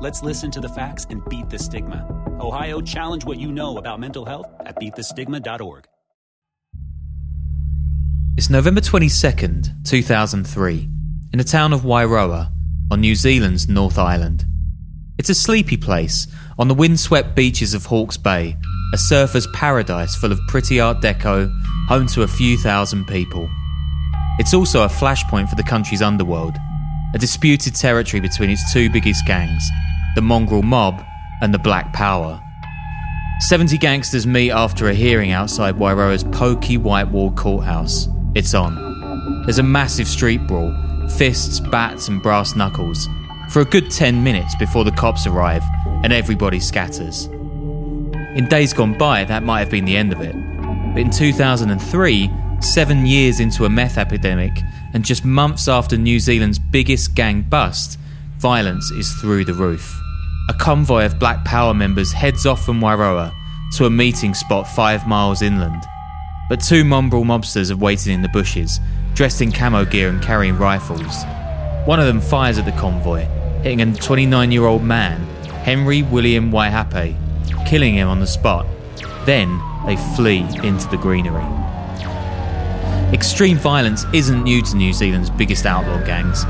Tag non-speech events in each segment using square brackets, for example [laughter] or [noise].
Let's listen to the facts and beat the stigma. Ohio, challenge what you know about mental health at beatthestigma.org. It's November 22nd, 2003, in the town of Wairoa on New Zealand's North Island. It's a sleepy place on the windswept beaches of Hawke's Bay, a surfer's paradise full of pretty Art Deco, home to a few thousand people. It's also a flashpoint for the country's underworld, a disputed territory between its two biggest gangs, the Mongrel Mob and the Black Power. 70 gangsters meet after a hearing outside Wairoa's pokey white walled courthouse. It's on. There's a massive street brawl fists, bats, and brass knuckles for a good 10 minutes before the cops arrive and everybody scatters. In days gone by, that might have been the end of it. But in 2003, seven years into a meth epidemic, and just months after New Zealand's biggest gang bust, violence is through the roof. A convoy of Black Power members heads off from Wairoa to a meeting spot five miles inland. But two mongrel mobsters have waited in the bushes, dressed in camo gear and carrying rifles. One of them fires at the convoy, hitting a 29 year old man, Henry William Waihape, killing him on the spot. Then they flee into the greenery. Extreme violence isn't new to New Zealand's biggest outlaw gangs,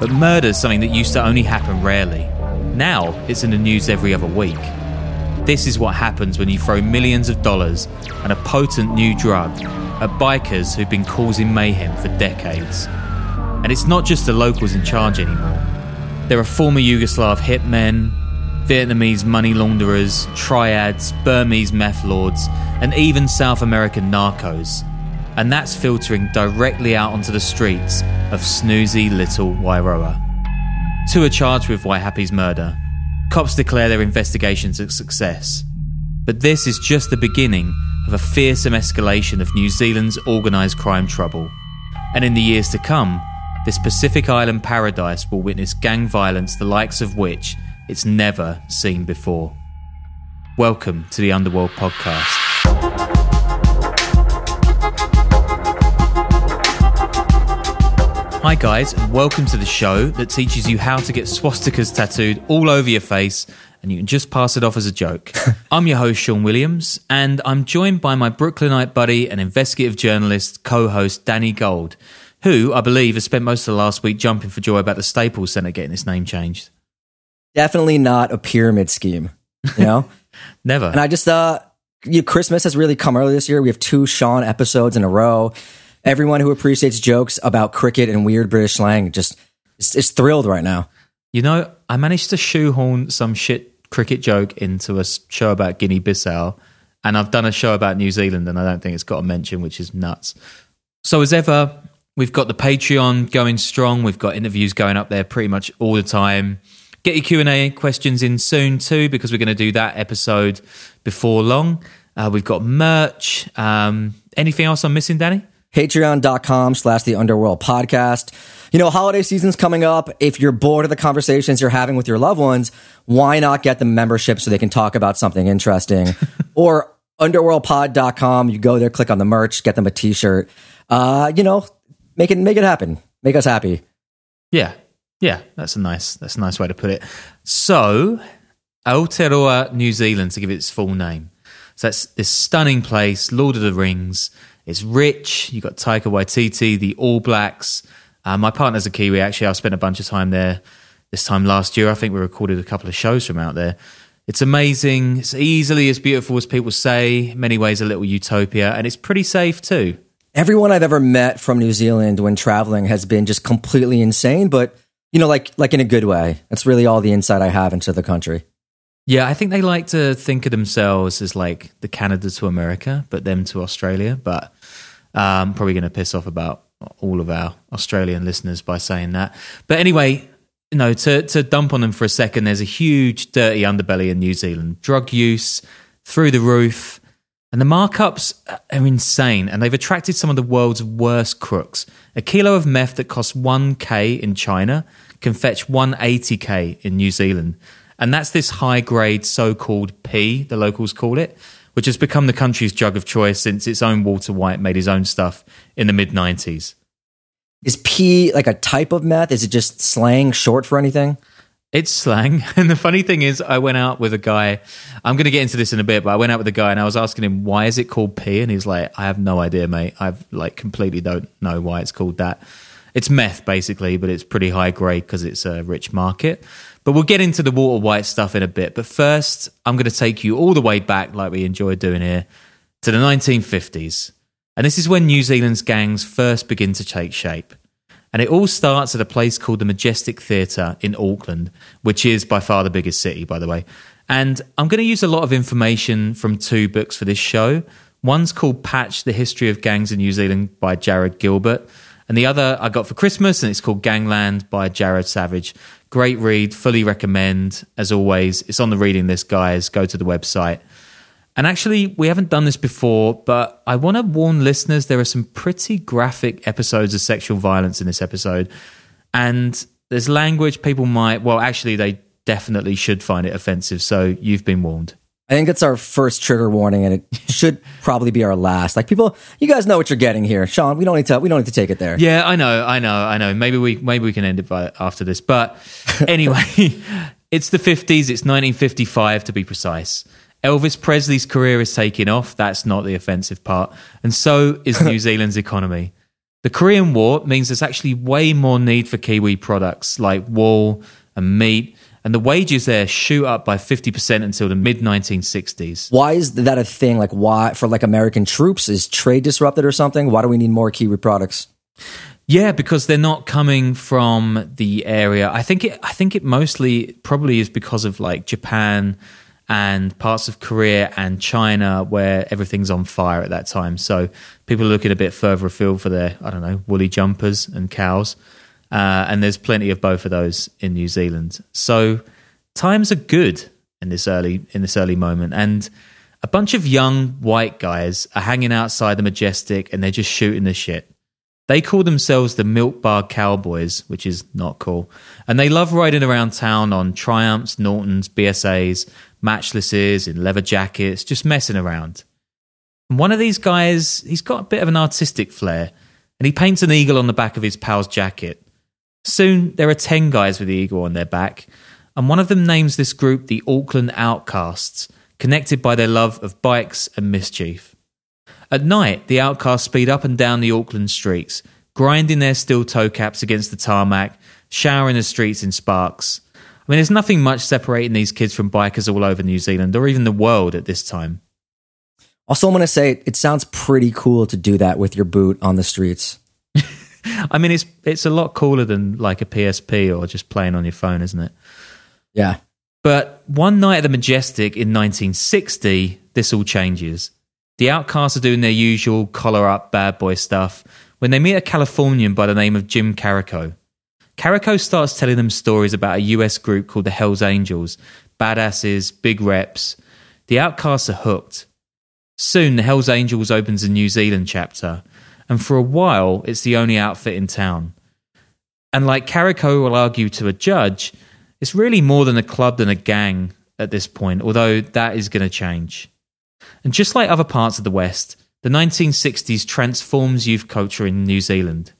but murder is something that used to only happen rarely. Now it's in the news every other week. This is what happens when you throw millions of dollars and a potent new drug at bikers who've been causing mayhem for decades. And it's not just the locals in charge anymore. There are former Yugoslav hitmen, Vietnamese money launderers, triads, Burmese meth lords, and even South American narcos. And that's filtering directly out onto the streets of snoozy little Wairoa. Two are charged with Waihape's murder. Cops declare their investigations a success. But this is just the beginning of a fearsome escalation of New Zealand's organised crime trouble. And in the years to come, this Pacific Island paradise will witness gang violence the likes of which it's never seen before. Welcome to the Underworld Podcast. Hi, guys, and welcome to the show that teaches you how to get swastikas tattooed all over your face and you can just pass it off as a joke. [laughs] I'm your host, Sean Williams, and I'm joined by my Brooklynite buddy and investigative journalist co host, Danny Gold, who I believe has spent most of the last week jumping for joy about the Staples Center getting its name changed. Definitely not a pyramid scheme, you know? [laughs] Never. And I just, uh, you, Christmas has really come early this year. We have two Sean episodes in a row. Everyone who appreciates jokes about cricket and weird British slang just is, is thrilled right now. You know, I managed to shoehorn some shit cricket joke into a show about Guinea Bissau, and I've done a show about New Zealand, and I don't think it's got a mention, which is nuts. So, as ever, we've got the Patreon going strong. We've got interviews going up there pretty much all the time. Get your Q and A questions in soon too, because we're going to do that episode before long. Uh, we've got merch. Um, anything else I'm missing, Danny? patreon.com slash the underworld podcast. You know, holiday season's coming up. If you're bored of the conversations you're having with your loved ones, why not get the membership so they can talk about something interesting? [laughs] or underworldpod.com. You go there, click on the merch, get them a t-shirt. Uh, you know, make it make it happen. Make us happy. Yeah. Yeah, that's a nice that's a nice way to put it. So, Aotearoa, New Zealand, to give it its full name. So that's this stunning place, Lord of the Rings. It's rich. You've got Taika Waititi, the All Blacks. Uh, my partner's a Kiwi, actually. I spent a bunch of time there this time last year. I think we recorded a couple of shows from out there. It's amazing. It's easily as beautiful as people say. In many ways, a little utopia, and it's pretty safe too. Everyone I've ever met from New Zealand when traveling has been just completely insane, but you know, like like in a good way. That's really all the insight I have into the country. Yeah, I think they like to think of themselves as like the Canada to America, but them to Australia. But um, probably going to piss off about all of our Australian listeners by saying that. But anyway, know, to to dump on them for a second, there's a huge dirty underbelly in New Zealand. Drug use through the roof, and the markups are insane. And they've attracted some of the world's worst crooks. A kilo of meth that costs 1k in China can fetch 180k in New Zealand. And that's this high grade so called P, the locals call it, which has become the country's jug of choice since its own Walter White made his own stuff in the mid 90s. Is P like a type of meth? Is it just slang short for anything? It's slang. [laughs] And the funny thing is, I went out with a guy. I'm going to get into this in a bit, but I went out with a guy and I was asking him, why is it called P? And he's like, I have no idea, mate. I've like completely don't know why it's called that. It's meth, basically, but it's pretty high grade because it's a rich market. But we'll get into the Walter White stuff in a bit. But first, I'm going to take you all the way back, like we enjoy doing here, to the 1950s. And this is when New Zealand's gangs first begin to take shape. And it all starts at a place called the Majestic Theatre in Auckland, which is by far the biggest city, by the way. And I'm going to use a lot of information from two books for this show. One's called Patch The History of Gangs in New Zealand by Jarrod Gilbert. And the other I got for Christmas, and it's called Gangland by Jared Savage. Great read, fully recommend. As always, it's on the reading list, guys. Go to the website. And actually, we haven't done this before, but I want to warn listeners there are some pretty graphic episodes of sexual violence in this episode. And there's language people might, well, actually, they definitely should find it offensive. So you've been warned. I think it's our first trigger warning, and it should probably be our last. Like people, you guys know what you're getting here, Sean. We don't need to. We don't need to take it there. Yeah, I know, I know, I know. Maybe we maybe we can end it by, after this. But [laughs] anyway, it's the 50s. It's 1955 to be precise. Elvis Presley's career is taking off. That's not the offensive part, and so is New [laughs] Zealand's economy. The Korean War means there's actually way more need for Kiwi products like wool and meat and the wages there shoot up by 50% until the mid 1960s. Why is that a thing? Like, why for like American troops? Is trade disrupted or something? Why do we need more Kiwi products? Yeah, because they're not coming from the area. I think it. I think it mostly probably is because of like Japan and parts of Korea and China where everything's on fire at that time. So people are looking a bit further afield for their I don't know woolly jumpers and cows. Uh, and there's plenty of both of those in New Zealand. So times are good in this early in this early moment, and a bunch of young white guys are hanging outside the Majestic, and they're just shooting the shit. They call themselves the Milk Bar Cowboys, which is not cool. And they love riding around town on Triumphs, Nortons, BSAs, matchlesses, in leather jackets, just messing around. And one of these guys, he's got a bit of an artistic flair, and he paints an eagle on the back of his pal's jacket. Soon, there are 10 guys with the eagle on their back, and one of them names this group the Auckland Outcasts, connected by their love of bikes and mischief. At night, the outcasts speed up and down the Auckland streets, grinding their steel toe caps against the tarmac, showering the streets in sparks. I mean, there's nothing much separating these kids from bikers all over New Zealand or even the world at this time. Also, I'm going to say it sounds pretty cool to do that with your boot on the streets. [laughs] I mean, it's it's a lot cooler than like a PSP or just playing on your phone, isn't it? Yeah. But one night at the Majestic in 1960, this all changes. The Outcasts are doing their usual collar up bad boy stuff when they meet a Californian by the name of Jim Carrico. Carrico starts telling them stories about a US group called the Hells Angels, badasses, big reps. The Outcasts are hooked. Soon, the Hells Angels opens a New Zealand chapter, and for a while, it's the only outfit in town. And like Carrico will argue to a judge, it's really more than a club than a gang at this point, although that is going to change. And just like other parts of the West, the 1960s transforms youth culture in New Zealand.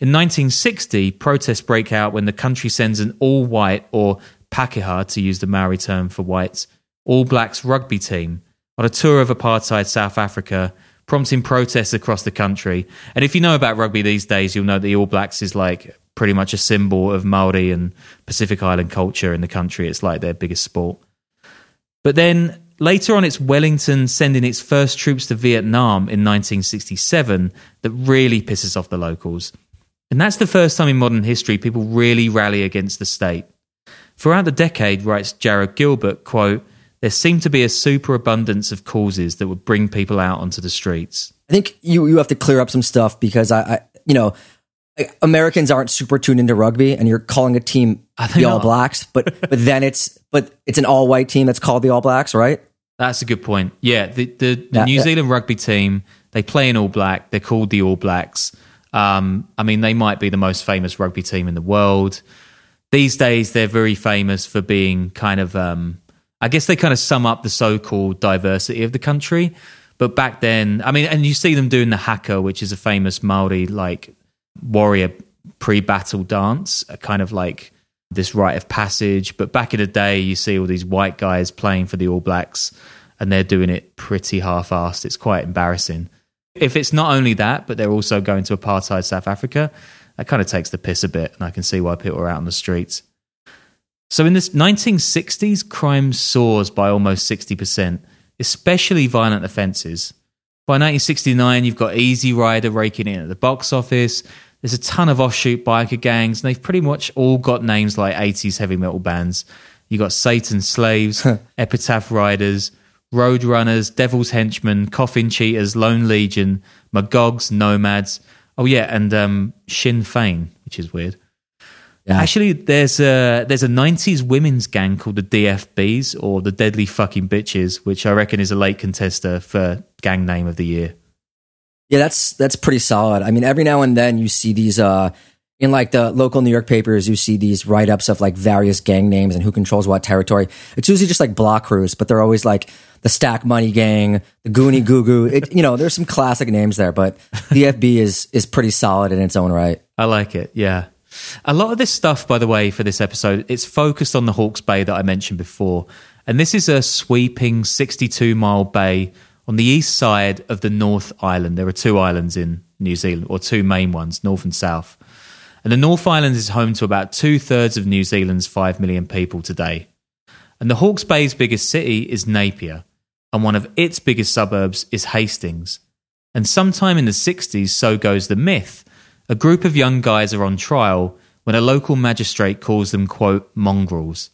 In 1960, protests break out when the country sends an all white, or Pakeha to use the Maori term for whites, all blacks rugby team on a tour of apartheid South Africa, prompting protests across the country. And if you know about rugby these days, you'll know that the All Blacks is like pretty much a symbol of Maori and Pacific Island culture in the country. It's like their biggest sport. But then later on, it's Wellington sending its first troops to Vietnam in 1967 that really pisses off the locals. And that's the first time in modern history people really rally against the state. Throughout the decade, writes Jarrod Gilbert, quote, there seemed to be a superabundance of causes that would bring people out onto the streets. I think you you have to clear up some stuff because I, I you know Americans aren't super tuned into rugby, and you're calling a team [laughs] the All Blacks, but but then it's but it's an all white team that's called the All Blacks, right? That's a good point. Yeah, the the, the yeah, New yeah. Zealand rugby team they play in all black. They're called the All Blacks. Um, I mean, they might be the most famous rugby team in the world. These days, they're very famous for being kind of, um, I guess they kind of sum up the so called diversity of the country. But back then, I mean, and you see them doing the haka, which is a famous Maori like warrior pre battle dance, a kind of like this rite of passage. But back in the day, you see all these white guys playing for the All Blacks and they're doing it pretty half assed. It's quite embarrassing. If it's not only that, but they're also going to apartheid South Africa, that kind of takes the piss a bit, and I can see why people are out on the streets. So in this 1960s, crime soars by almost 60%, especially violent offences. By 1969, you've got Easy Rider raking in at the box office. There's a ton of offshoot biker gangs, and they've pretty much all got names like 80s heavy metal bands. You've got Satan Slaves, [laughs] Epitaph Riders, Roadrunners, Devil's Henchmen, Coffin Cheaters, Lone Legion, Magogs, Nomads. Oh yeah, and um, Sinn Fein, which is weird. Yeah. Actually, there's a there's a '90s women's gang called the DFBs or the Deadly Fucking Bitches, which I reckon is a late contester for gang name of the year. Yeah, that's that's pretty solid. I mean, every now and then you see these uh, in like the local New York papers, you see these write ups of like various gang names and who controls what territory. It's usually just like block crews, but they're always like the Stack Money Gang, the Goonie Goo Goo. It, you know, there's some classic names there, but DFB is is pretty solid in its own right. I like it. Yeah. A lot of this stuff, by the way, for this episode, it's focused on the Hawke's Bay that I mentioned before. And this is a sweeping 62 mile bay on the east side of the North Island. There are two islands in New Zealand, or two main ones, North and South. And the North Island is home to about two thirds of New Zealand's 5 million people today. And the Hawke's Bay's biggest city is Napier, and one of its biggest suburbs is Hastings. And sometime in the 60s, so goes the myth, a group of young guys are on trial when a local magistrate calls them, quote, mongrels.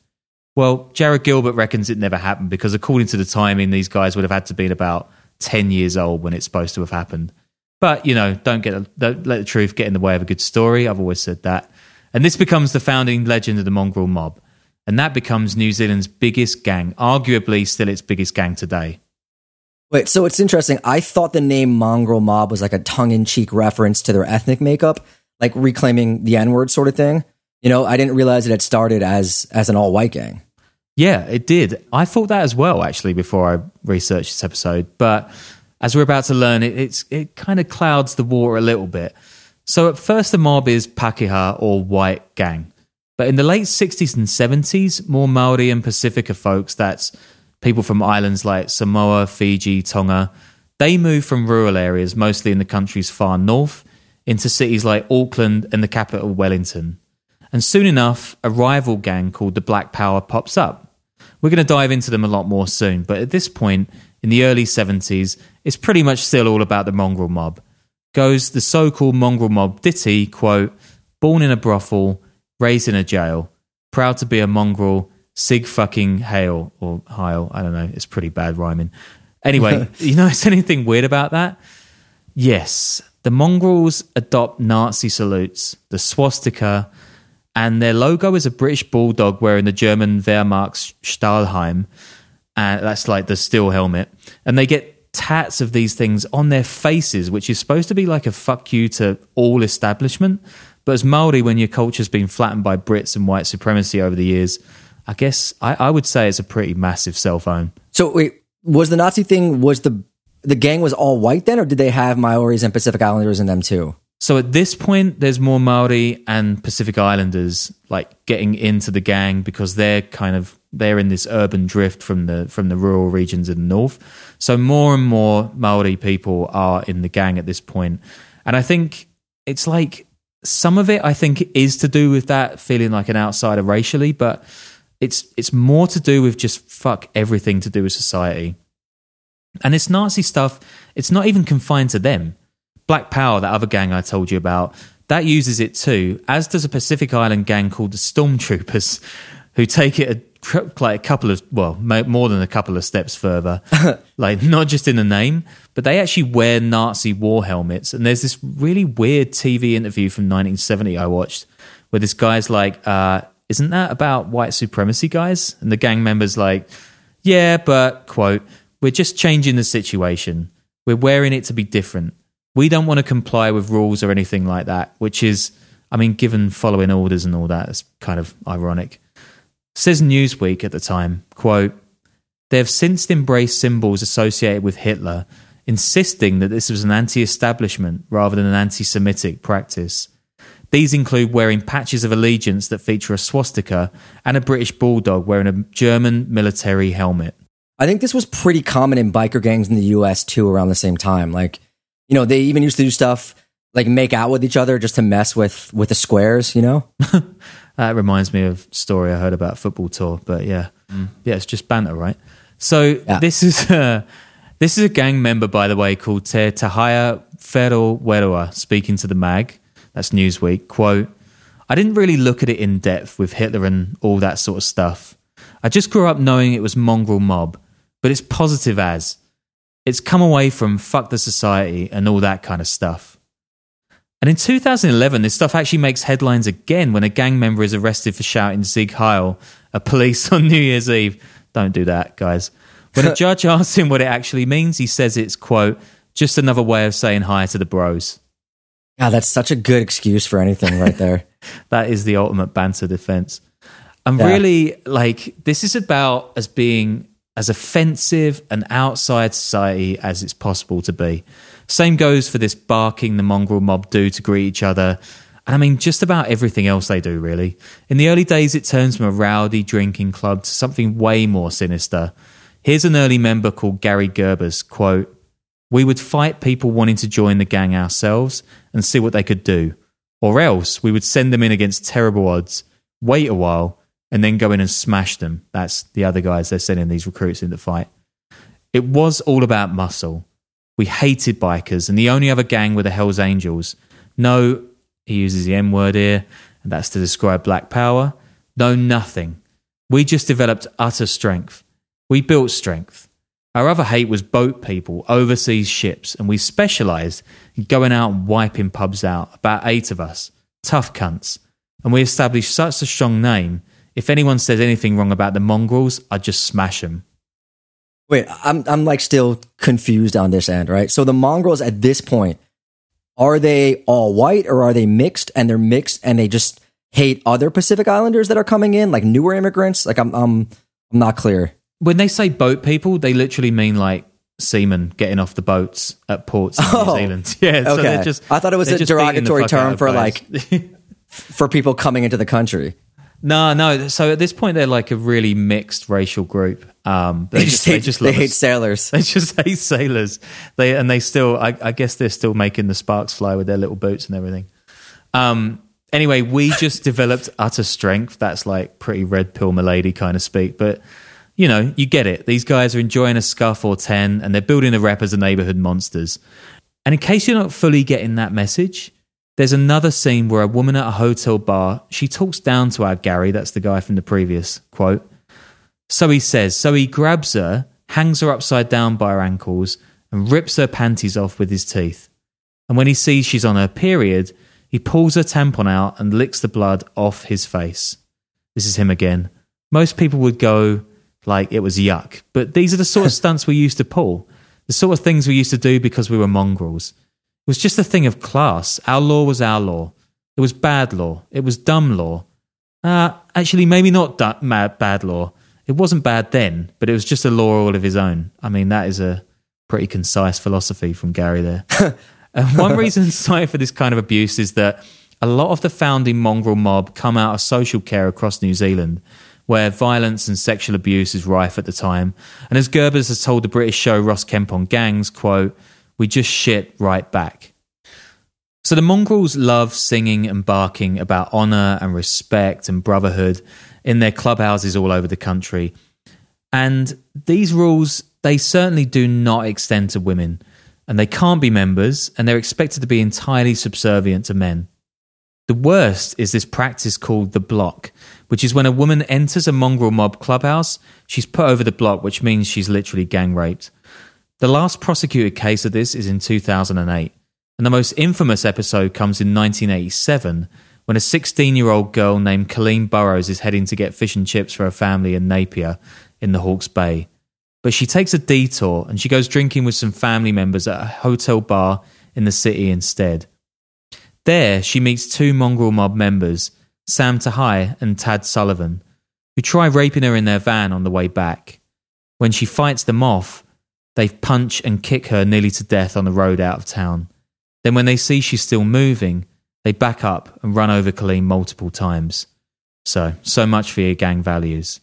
Well, Jarrod Gilbert reckons it never happened because, according to the timing, these guys would have had to be about 10 years old when it's supposed to have happened. But, you know, don't, get don't let the truth get in the way of a good story. I've always said that. And this becomes the founding legend of the mongrel mob and that becomes New Zealand's biggest gang, arguably still its biggest gang today. Wait, so it's interesting. I thought the name Mongrel Mob was like a tongue in cheek reference to their ethnic makeup, like reclaiming the N word sort of thing. You know, I didn't realize it had started as as an all white gang. Yeah, it did. I thought that as well, actually, before I researched this episode. But as we're about to learn, it, it's it kind of clouds the water a little bit. So at first, the mob is Pakeha or white gang. But in the late 60s and 70s, more Maori and Pacifica folks, that's people from islands like Samoa, Fiji, Tonga, they moved from rural areas, mostly in the country's far north, into cities like Auckland and the capital, Wellington. And soon enough, a rival gang called the Black Power pops up. We're going to dive into them a lot more soon, but at this point, in the early 70s, it's pretty much still all about the mongrel mob. Goes the so called mongrel mob ditty, quote, born in a brothel, raised in a jail, proud to be a mongrel, sig fucking hail or Heil. I don't know. It's pretty bad rhyming. Anyway, [laughs] you know, [laughs] is anything weird about that? Yes. The mongrels adopt Nazi salutes, the swastika, and their logo is a British bulldog wearing the German Wehrmacht's Stahlhelm. And that's like the steel helmet. And they get tats of these things on their faces, which is supposed to be like a fuck you to all establishment. But as Maori, when your culture's been flattened by Brits and white supremacy over the years, I guess I, I would say it's a pretty massive cell phone. So wait, was the Nazi thing was the the gang was all white then, or did they have Maoris and Pacific Islanders in them too? So at this point, there's more Maori and Pacific Islanders like getting into the gang because they're kind of they're in this urban drift from the from the rural regions in the north. So more and more Maori people are in the gang at this point. point, and I think it's like some of it I think is to do with that feeling like an outsider racially, but it's it's more to do with just fuck everything to do with society. And it's Nazi stuff. It's not even confined to them. Black Power, that other gang I told you about, that uses it too, as does a Pacific Island gang called the Stormtroopers, [laughs] who take it a, like a couple of, well, more than a couple of steps further. [laughs] like, not just in the name, but they actually wear Nazi war helmets. And there's this really weird TV interview from 1970 I watched where this guy's like, uh, isn't that about white supremacy, guys? And the gang member's like, yeah, but, quote, we're just changing the situation. We're wearing it to be different. We don't want to comply with rules or anything like that, which is, I mean, given following orders and all that, it's kind of ironic. Says Newsweek at the time, quote, they have since embraced symbols associated with Hitler, insisting that this was an anti establishment rather than an anti Semitic practice. These include wearing patches of allegiance that feature a swastika and a British bulldog wearing a German military helmet. I think this was pretty common in biker gangs in the US too around the same time. Like, you know, they even used to do stuff like make out with each other just to mess with with the squares, you know? [laughs] that reminds me of a story I heard about football tour, but yeah. Mm. Yeah, it's just banter, right? So yeah. this is uh, this is a gang member, by the way, called Te Tahaya Whero Werua, speaking to the mag. That's Newsweek. Quote, I didn't really look at it in depth with Hitler and all that sort of stuff. I just grew up knowing it was mongrel mob, but it's positive as. It's come away from fuck the society and all that kind of stuff. And in 2011, this stuff actually makes headlines again when a gang member is arrested for shouting Sieg Heil at police [laughs] on New Year's Eve. Don't do that, guys. When a [laughs] judge asks him what it actually means, he says it's, quote, just another way of saying hi to the bros. Yeah, that's such a good excuse for anything right there. [laughs] that is the ultimate banter defense. I'm yeah. really like, this is about as being as offensive and outside society as it's possible to be. Same goes for this barking the mongrel mob do to greet each other. And I mean, just about everything else they do, really. In the early days, it turns from a rowdy drinking club to something way more sinister. Here's an early member called Gary Gerbers, quote, We would fight people wanting to join the gang ourselves and see what they could do. Or else we would send them in against terrible odds, wait a while, and then go in and smash them. That's the other guys they're sending these recruits in to fight. It was all about muscle. We hated bikers, and the only other gang were the Hells Angels. No, he uses the M word here, and that's to describe black power. No, nothing. We just developed utter strength. We built strength. Our other hate was boat people, overseas ships, and we specialised in going out and wiping pubs out. About eight of us. Tough cunts. And we established such a strong name if anyone says anything wrong about the mongrels, I'd just smash them. Wait, I'm I'm like still confused on this end, right? So the mongrels at this point are they all white or are they mixed and they're mixed and they just hate other Pacific Islanders that are coming in, like newer immigrants? Like I'm I'm I'm not clear. When they say boat people, they literally mean like seamen getting off the boats at ports in oh, New Zealand. [laughs] Yeah, okay. So just, I thought it was a derogatory term for like [laughs] for people coming into the country. No, no. So at this point, they're like a really mixed racial group. Um, they, they, just, hate, they just they hate sailors. [laughs] They just hate sailors. They and they still, I, I, guess, they're still making the sparks fly with their little boots and everything. Um, anyway, we just developed utter strength. That's like pretty red pill milady kind of speak, but you know, you get it. These guys are enjoying a scuff or ten, and they're building a rep as a neighborhood monsters. And in case you're not fully getting that message, there's another scene where a woman at a hotel bar, she talks down to our Gary, that's the guy from the previous quote. So he says, so he grabs her, hangs her upside down by her ankles, and rips her panties off with his teeth. And when he sees she's on her period, he pulls her tampon out and licks the blood off his face. This is him again. Most people would go like it was yuck, but these are the sort of [laughs] stunts we used to pull, the sort of things we used to do because we were mongrels. It was just a thing of class. Our law was our law. It was bad law. It was dumb law. Uh, actually, maybe not mad, bad law. It wasn't bad then, but it was just a law all of his own. I mean, that is a pretty concise philosophy from Gary there. [laughs] and one reason [laughs] cited for this kind of abuse is that a lot of the founding mongrel mob come out of social care across New Zealand, where violence and sexual abuse is rife at the time. And as Gerbers has told the British show Ross Kemp on gangs, quote, we just shit right back. So the mongrels love singing and barking about honour and respect and brotherhood in their clubhouses all over the country. And these rules, they certainly do not extend to women. And they can't be members, and they're expected to be entirely subservient to men. The worst is this practice called the block, which is when a woman enters a mongrel mob clubhouse, she's put over the block, which means she's literally gang raped. The last prosecuted case of this is in 2008, and the most infamous episode comes in 1987 when a 16 year old girl named Colleen Burrows is heading to get fish and chips for her family in Napier in the Hawke's Bay. But she takes a detour and she goes drinking with some family members at a hotel bar in the city instead. There, she meets two mongrel mob members, Sam Tahai and Tad Sullivan, who try raping her in their van on the way back. When she fights them off, they punch and kick her nearly to death on the road out of town. Then, when they see she's still moving, they back up and run over Colleen multiple times. So, so much for your gang values.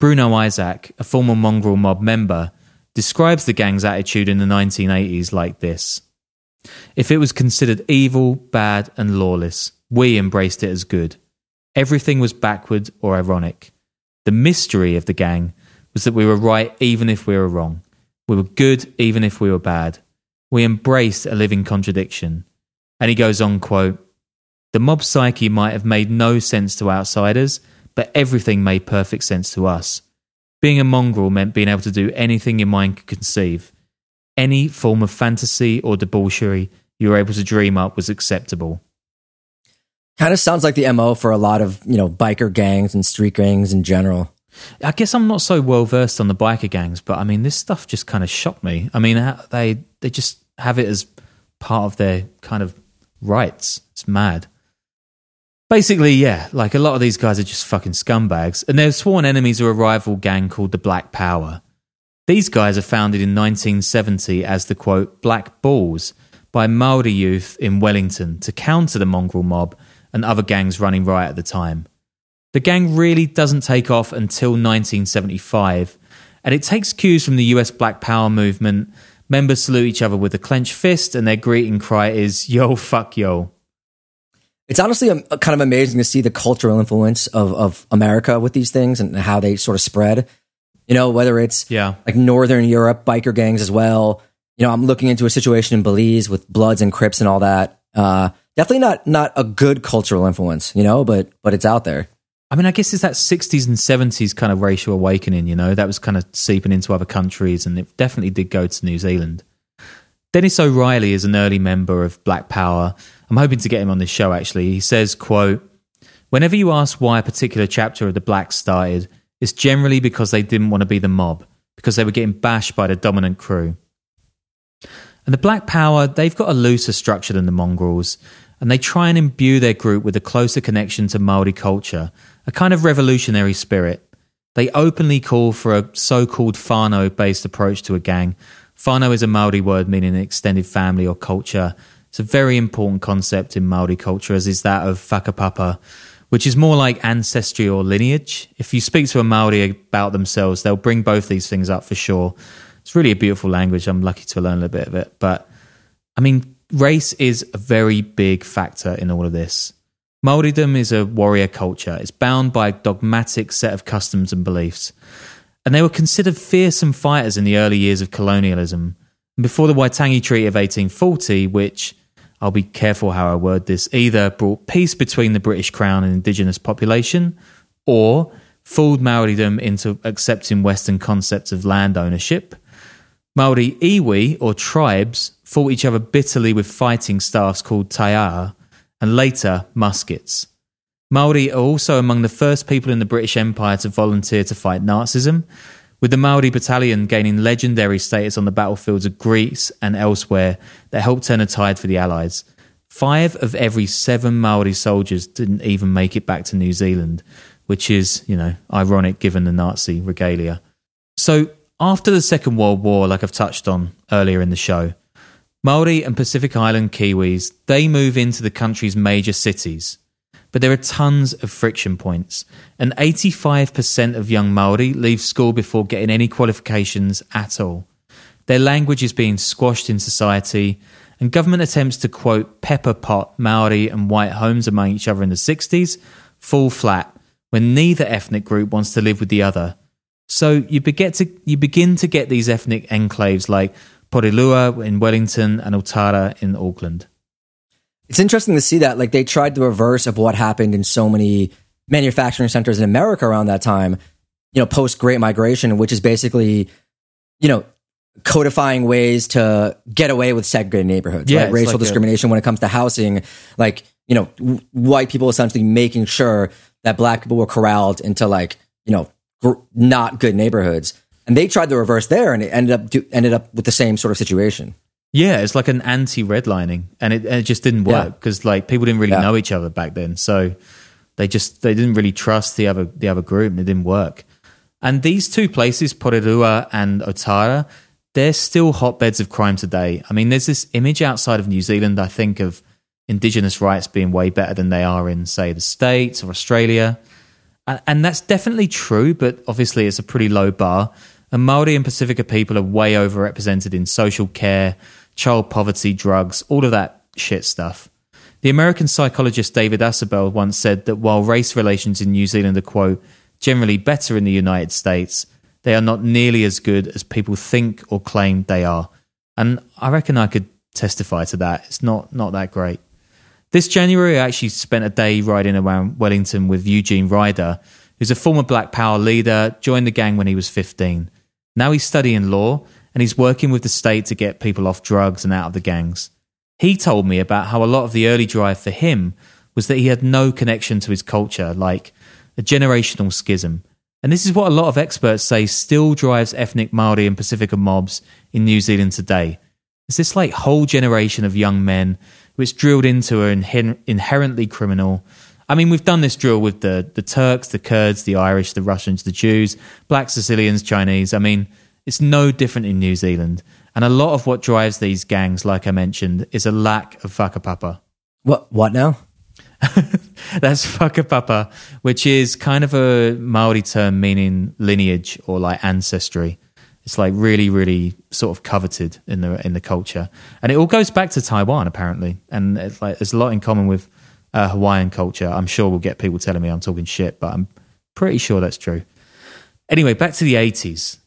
Bruno Isaac, a former mongrel mob member, describes the gang's attitude in the 1980s like this if it was considered evil, bad, and lawless, we embraced it as good. Everything was backward or ironic. The mystery of the gang was that we were right even if we were wrong. We were good even if we were bad. We embraced a living contradiction. And he goes on, quote, The mob psyche might have made no sense to outsiders, but everything made perfect sense to us. Being a mongrel meant being able to do anything your mind could conceive any form of fantasy or debauchery you were able to dream up was acceptable. Kind of sounds like the MO for a lot of, you know, biker gangs and street gangs in general. I guess I'm not so well versed on the biker gangs, but I mean, this stuff just kind of shocked me. I mean, they they just have it as part of their kind of rights. It's mad. Basically, yeah, like a lot of these guys are just fucking scumbags, and they're sworn enemies are a rival gang called the Black Power. These guys are founded in 1970 as the quote, Black Bulls by Maori youth in Wellington to counter the mongrel mob and other gangs running riot at the time. The gang really doesn't take off until 1975, and it takes cues from the US Black Power movement. Members salute each other with a clenched fist, and their greeting cry is, Yo, fuck yo. It's honestly a, a kind of amazing to see the cultural influence of, of America with these things and how they sort of spread. You know, whether it's yeah. like Northern Europe biker gangs as well. You know, I'm looking into a situation in Belize with Bloods and Crips and all that. Uh, definitely not not a good cultural influence, you know, but but it's out there. I mean, I guess it's that 60s and 70s kind of racial awakening, you know, that was kind of seeping into other countries, and it definitely did go to New Zealand. Dennis O'Reilly is an early member of Black Power. I'm hoping to get him on this show, actually. He says, quote, Whenever you ask why a particular chapter of the Blacks started, it's generally because they didn't want to be the mob, because they were getting bashed by the dominant crew. And the Black Power, they've got a looser structure than the mongrels, and they try and imbue their group with a closer connection to Maori culture, a kind of revolutionary spirit. They openly call for a so called whanau based approach to a gang. whanau is a Maori word meaning an extended family or culture. It's a very important concept in Maori culture, as is that of whakapapa, which is more like ancestry or lineage. If you speak to a Maori about themselves, they'll bring both these things up for sure. It's really a beautiful language. I'm lucky to learn a bit of it. But I mean, race is a very big factor in all of this. Maoridom is a warrior culture. It's bound by a dogmatic set of customs and beliefs. And they were considered fearsome fighters in the early years of colonialism. before the Waitangi Treaty of 1840, which I'll be careful how I word this, either brought peace between the British Crown and indigenous population, or fooled Maoridom into accepting Western concepts of land ownership. Maori iwi, or tribes, fought each other bitterly with fighting staffs called taiaha, and later muskets. Maori are also among the first people in the British Empire to volunteer to fight Nazism, with the Maori battalion gaining legendary status on the battlefields of Greece and elsewhere that helped turn a tide for the Allies. Five of every seven Maori soldiers didn't even make it back to New Zealand, which is, you know, ironic given the Nazi regalia. So, after the Second World War, like I've touched on earlier in the show, Maori and Pacific Island Kiwis, they move into the country's major cities. But there are tons of friction points, and 85% of young Maori leave school before getting any qualifications at all. Their language is being squashed in society, and government attempts to quote pepper pot Maori and white homes among each other in the 60s fall flat when neither ethnic group wants to live with the other. So you, to, you begin to get these ethnic enclaves like Porirua in Wellington and Otara in Auckland. It's interesting to see that like they tried the reverse of what happened in so many manufacturing centers in America around that time, you know, post Great Migration, which is basically, you know, codifying ways to get away with segregated neighborhoods, Yeah, right? Racial like a- discrimination when it comes to housing, like, you know, w- white people essentially making sure that black people were corralled into like, you know, gr- not good neighborhoods. And they tried the reverse there and it ended up do, ended up with the same sort of situation. Yeah, it's like an anti-redlining, and it, and it just didn't work because like people didn't really Yeah. know each other back then, so they just they didn't really trust the other the other group, and it didn't work. And these two places, Porirua and Otara, they're still hotbeds of crime today. I mean, there's this image outside of New Zealand, I think, of indigenous rights being way better than they are in, say, the States or Australia. And, and that's definitely true, but obviously it's a pretty low bar. And Maori and Pacifica people are way overrepresented in social care, child poverty, drugs, all of that shit stuff. The American psychologist David Ausubel once said that while race relations in New Zealand are, quote, generally better in the United States, they are not nearly as good as people think or claim they are. And I reckon I could testify to that. It's not, not that great. This January, I actually spent a day riding around Wellington with Eugene Ryder, who's a former Black Power leader, joined the gang when he was 15. Now he's studying law and he's working with the state to get people off drugs and out of the gangs. He told me about how a lot of the early drive for him was that he had no connection to his culture, like a generational schism. And this is what a lot of experts say still drives ethnic Maori and Pacifica mobs in New Zealand today. It's this like whole generation of young men which drilled into are inher- inherently criminal. I mean, we've done this drill with the, the Turks, the Kurds, the Irish, the Russians, the Jews, black Sicilians, Chinese. I mean, it's no different in New Zealand. And a lot of what drives these gangs, like I mentioned, is a lack of whakapapa. What what now? [laughs] That's whakapapa, which is kind of a Maori term meaning lineage or like ancestry. It's like really, really sort of coveted in the in the culture, and it all goes back to Taiwan apparently. And it's like there's a lot in common with uh, Hawaiian culture. I'm sure we'll get people telling me I'm talking shit, but I'm pretty sure that's true. Anyway, back to the 80s.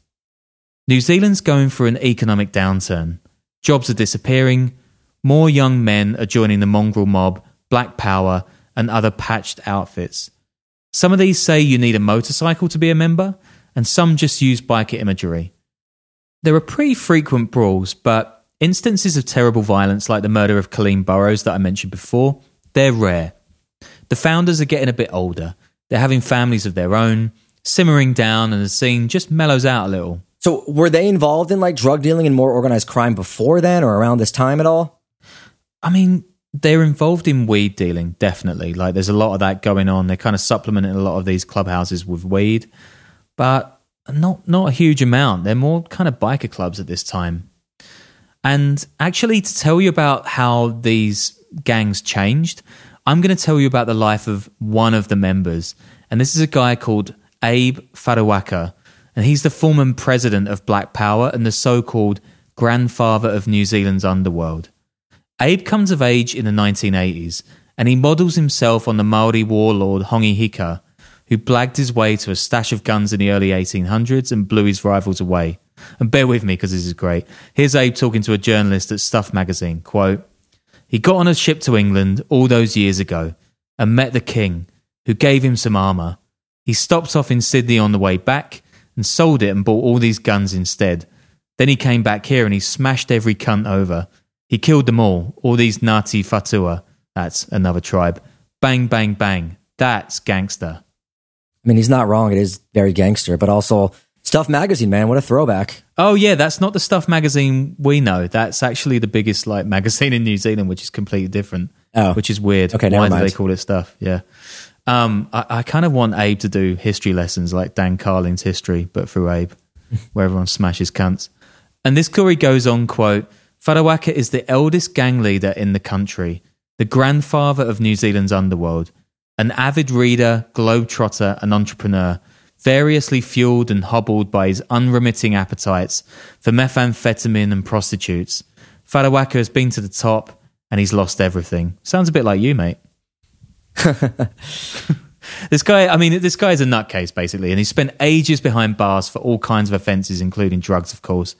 New Zealand's going through an economic downturn. Jobs are disappearing. More young men are joining the mongrel mob, Black Power, and other patched outfits. Some of these say you need a motorcycle to be a member, and some just use biker imagery. There are pretty frequent brawls, but instances of terrible violence like the murder of Colleen Burrows that I mentioned before, they're rare. The founders are getting a bit older. They're having families of their own, simmering down, and the scene just mellows out a little. So were they involved in like drug dealing and more organized crime before then or around this time at all? I mean, they're involved in weed dealing, definitely. Like, there's a lot of that going on. They're kind of supplementing a lot of these clubhouses with weed, but not not a huge amount. They're more kind of biker clubs at this time. And actually, to tell you about how these gangs changed, I'm going to tell you about the life of one of the members. And this is a guy called Abe Wharawaka. And he's the former president of Black Power and the so called grandfather of New Zealand's underworld. Abe comes of age in the 1980s and he models himself on the Maori warlord Hongi Hika, who blagged his way to a stash of guns in the early 1800s and blew his rivals away. And bear with me because this is great. Here's Abe talking to a journalist at Stuff magazine. Quote, he got on a ship to England all those years ago and met the king, who gave him some armour. He stopped off in Sydney on the way back and sold it and bought all these guns instead. Then he came back here and he smashed every cunt over. He killed them all, all these Ngāti Whātua. That's another tribe. Bang, bang, bang. That's gangster. I mean, he's not wrong. It is very gangster, but also Stuff Magazine, man. What a throwback. Oh yeah, that's not the Stuff magazine we know. That's actually the biggest like [laughs] magazine in New Zealand, which is completely different. Oh. which is weird. Okay, Why do they call it Stuff? Yeah. Um, I, I kind of want Abe to do history lessons like Dan Carlin's history, but through Abe, where everyone smashes cunts. And this story goes on, quote, Wharawaka is the eldest gang leader in the country, the grandfather of New Zealand's underworld, an avid reader, globetrotter, and entrepreneur, variously fueled and hobbled by his unremitting appetites for methamphetamine and prostitutes. Wharawaka has been to the top and he's lost everything. Sounds a bit like you, mate. [laughs] this guy, I mean, this guy is a nutcase, basically, and he spent ages behind bars for all kinds of offences, including drugs, of course.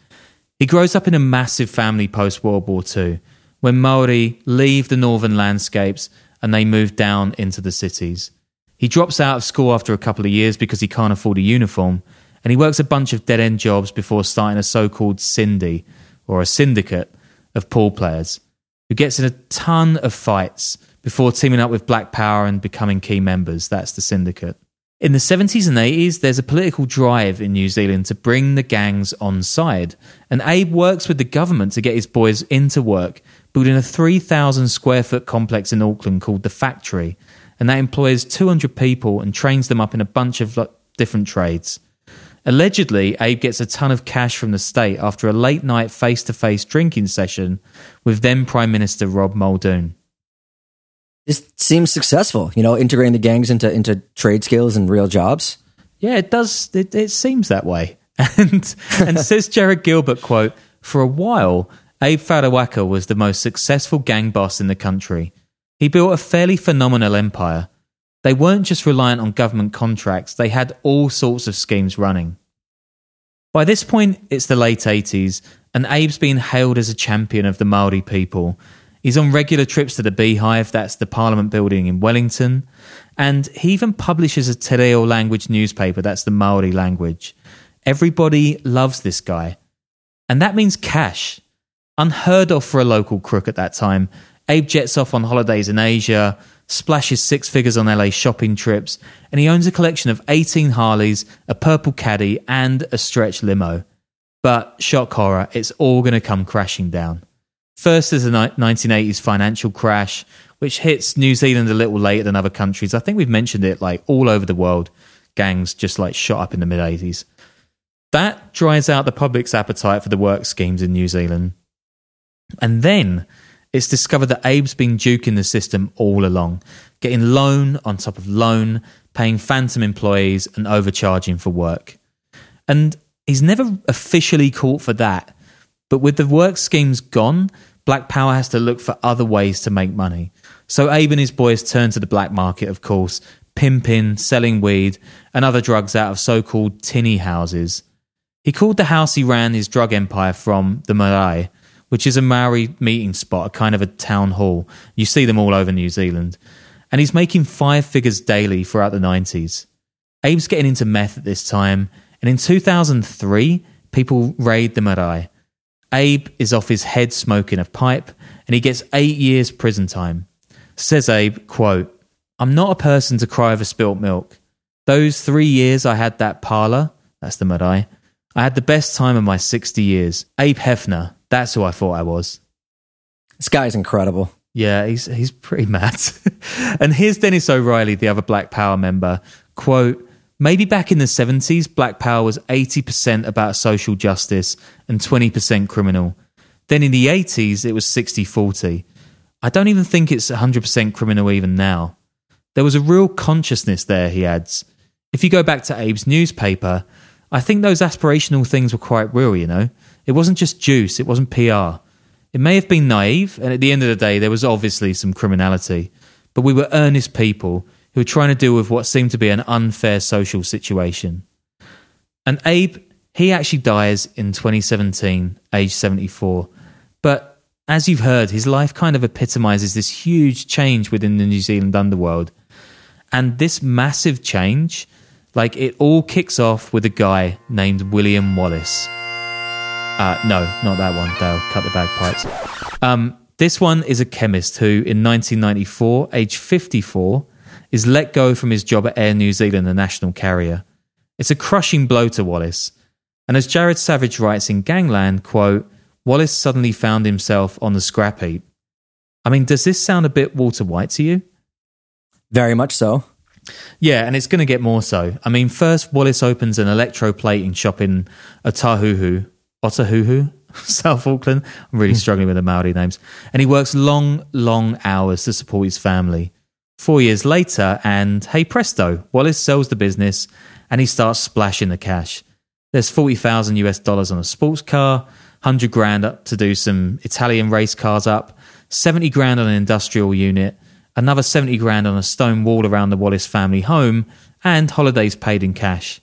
He grows up in a massive family post World War II, when Maori leave the northern landscapes and they move down into the cities. He drops out of school after a couple of years because he can't afford a uniform, and he works a bunch of dead end jobs before starting a so called Cindy, or a syndicate, of pool players, who gets in a ton of fights before teaming up with Black Power and becoming key members. That's the syndicate. In the 70s and 80s, there's a political drive in New Zealand to bring the gangs on side. And Abe works with the government to get his boys into work, building a 3,000 square foot complex in Auckland called The Factory. And that employs 200 people and trains them up in a bunch of different trades. Allegedly, Abe gets a ton of cash from the state after a late night face to face drinking session with then Prime Minister Rob Muldoon this seems successful. You know, integrating the gangs into into trade skills and real jobs. Yeah, it does. It, it seems that way. [laughs] And and says Jarrod Gilbert quote for a while. Abe Wharawaka was the most successful gang boss in the country. He built a fairly phenomenal empire. They weren't just reliant on government contracts, they had all sorts of schemes running. By this point, it's the late 80s, and Abe's been hailed as a champion of the Maori people, He's on regular trips to the Beehive, that's the Parliament building in Wellington. And he even publishes a Te Reo language newspaper, that's the Maori language. Everybody loves this guy. And that means cash. Unheard of for a local crook at that time. Abe jets off on holidays in Asia, splashes six figures on LA shopping trips, and he owns a collection of 18 Harleys, a purple caddy, and a stretch limo. But shock horror, it's all going to come crashing down. First is the 1980s financial crash, which hits New Zealand a little later than other countries. I think we've mentioned it like all over the world. Gangs just like shot up in the mid 80s. That dries out the public's appetite for the work schemes in New Zealand. And then it's discovered that Abe's been duking the system all along, getting loan on top of loan, paying phantom employees, and overcharging for work. And he's never officially caught for that but with the work schemes gone, Black Power has to look for other ways to make money. So Abe and his boys turn to the black market, of course, pimping, selling weed, and other drugs out of so called tinny houses. He called the house he ran his drug empire from the Marae, which is a Maori meeting spot, a kind of a town hall. You see them all over New Zealand. And he's making five figures daily throughout the 90s. Abe's getting into meth at this time, and in 2003, people raid the Marae. Abe is off his head smoking a pipe and he gets eight years prison time. Says Abe, quote, I'm not a person to cry over spilt milk. Those three years I had that parlour, that's the Marae, I had the best time of my 60 years. Abe Hefner, that's who I thought I was. This guy's incredible. Yeah, he's he's pretty [laughs] mad. and here's Dennis O'Reilly, the other Black Power member. Quote, Maybe back in the 70s, Black Power was 80% about social justice and 20% criminal. Then in the 80s, it was 60 40. I don't even think it's 100% criminal even now. There was a real consciousness there, he adds. If you go back to Abe's newspaper, I think those aspirational things were quite real, you know? It wasn't just juice, it wasn't PR. It may have been naive, and at the end of the day, there was obviously some criminality. But we were earnest people who were trying to deal with what seemed to be an unfair social situation. And Abe, he actually dies in 2017, age 74. But as you've heard, his life kind of epitomizes this huge change within the New Zealand underworld. And this massive change, like it all kicks off with a guy named William Wallace. Uh, no, not that one. Dale, cut the bagpipes. Um, this one is a chemist who, in 1994, age 54, is let go from his job at Air New Zealand, the national carrier. It's a crushing blow to Wallace. And as Jared Savage writes in Gangland, quote, Wallace suddenly found himself on the scrap heap. I mean, does this sound a bit Walter White to you? Very much so. Yeah, and it's going to get more so. I mean, first Wallace opens an electroplating shop in Otahuhu, Otahuhu, [laughs] South Auckland. I'm really [laughs] struggling with the Maori names. And he works long, long hours to support his family. Four years later, and hey presto, Wallace sells the business and he starts splashing the cash. There's 40,000 US dollars on a sports car, 100 grand up to do some Italian race cars up, 70 grand on an industrial unit, another 70 grand on a stone wall around the Wallace family home, and holidays paid in cash.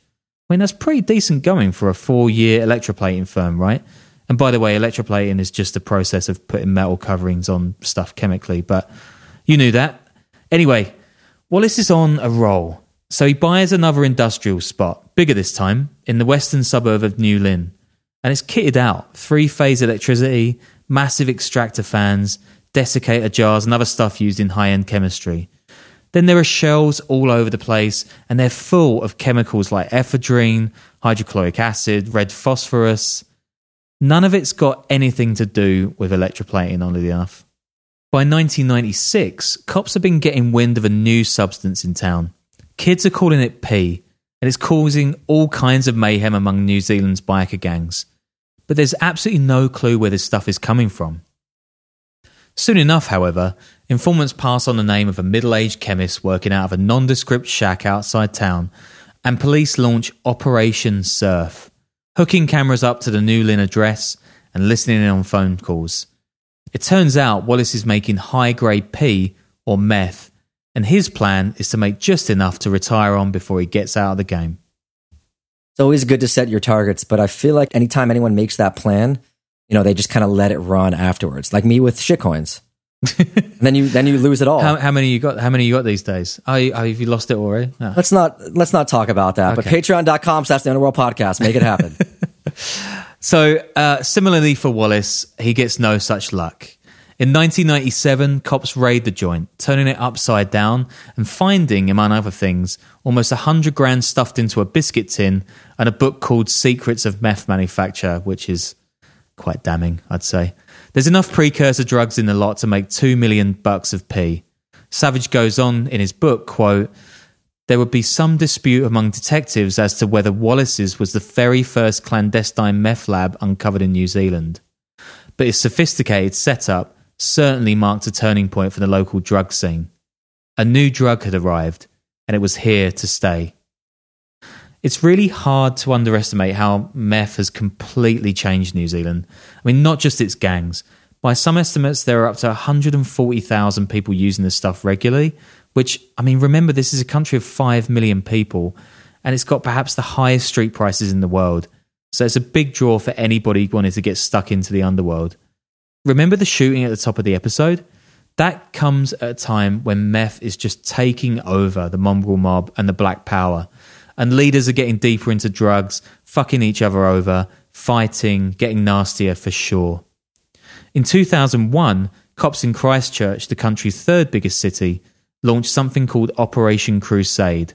I mean, that's pretty decent going for a four year electroplating firm, right? And by the way, electroplating is just the process of putting metal coverings on stuff chemically, but you knew that. Anyway, Wallace is on a roll. So he buys another industrial spot, bigger this time, in the western suburb of New Lynn. And it's kitted out three phase electricity, massive extractor fans, desiccator jars, and other stuff used in high end chemistry. Then there are shells all over the place, and they're full of chemicals like ephedrine, hydrochloric acid, red phosphorus. None of it's got anything to do with electroplating, oddly enough. By 1996, cops have been getting wind of a new substance in town. Kids are calling it pee, and it's causing all kinds of mayhem among New Zealand's biker gangs. But there's absolutely no clue where this stuff is coming from. Soon enough, however, informants pass on the name of a middle aged chemist working out of a nondescript shack outside town, and police launch Operation Surf, hooking cameras up to the New Lynn address and listening in on phone calls. It turns out Wallace is making high grade P or meth, and his plan is to make just enough to retire on before he gets out of the game. It's always good to set your targets, but I feel like anytime anyone makes that plan, you know, they just kind of let it run afterwards. Like me with shitcoins. [laughs] then you then you lose it all. How, how, many you got? How many you got these days? Oh, you, oh have you lost it already? No. Let's not let's not talk about that. Okay. But patreon.com slash the underworld podcast. Make it happen. [laughs] So, uh, similarly for Wallace, he gets no such luck. In 1997, cops raid the joint, turning it upside down and finding, among other things, almost a hundred grand stuffed into a biscuit tin and a book called Secrets of Meth Manufacture, which is quite damning, I'd say. There's enough precursor drugs in the lot to make two million bucks of P. Savage goes on in his book, quote, there would be some dispute among detectives as to whether Wallace's was the very first clandestine meth lab uncovered in New Zealand. But its sophisticated setup certainly marked a turning point for the local drug scene. A new drug had arrived, and it was here to stay. It's really hard to underestimate how meth has completely changed New Zealand. I mean, not just its gangs. By some estimates, there are up to 140,000 people using this stuff regularly, which, I mean, remember, this is a country of 5 million people, and it's got perhaps the highest street prices in the world. So it's a big draw for anybody wanting to get stuck into the underworld. Remember the shooting at the top of the episode? That comes at a time when meth is just taking over the mongrel mob and the black power. And leaders are getting deeper into drugs, fucking each other over, fighting, getting nastier for sure. In 2001, cops in Christchurch, the country's third biggest city, launched something called Operation Crusade,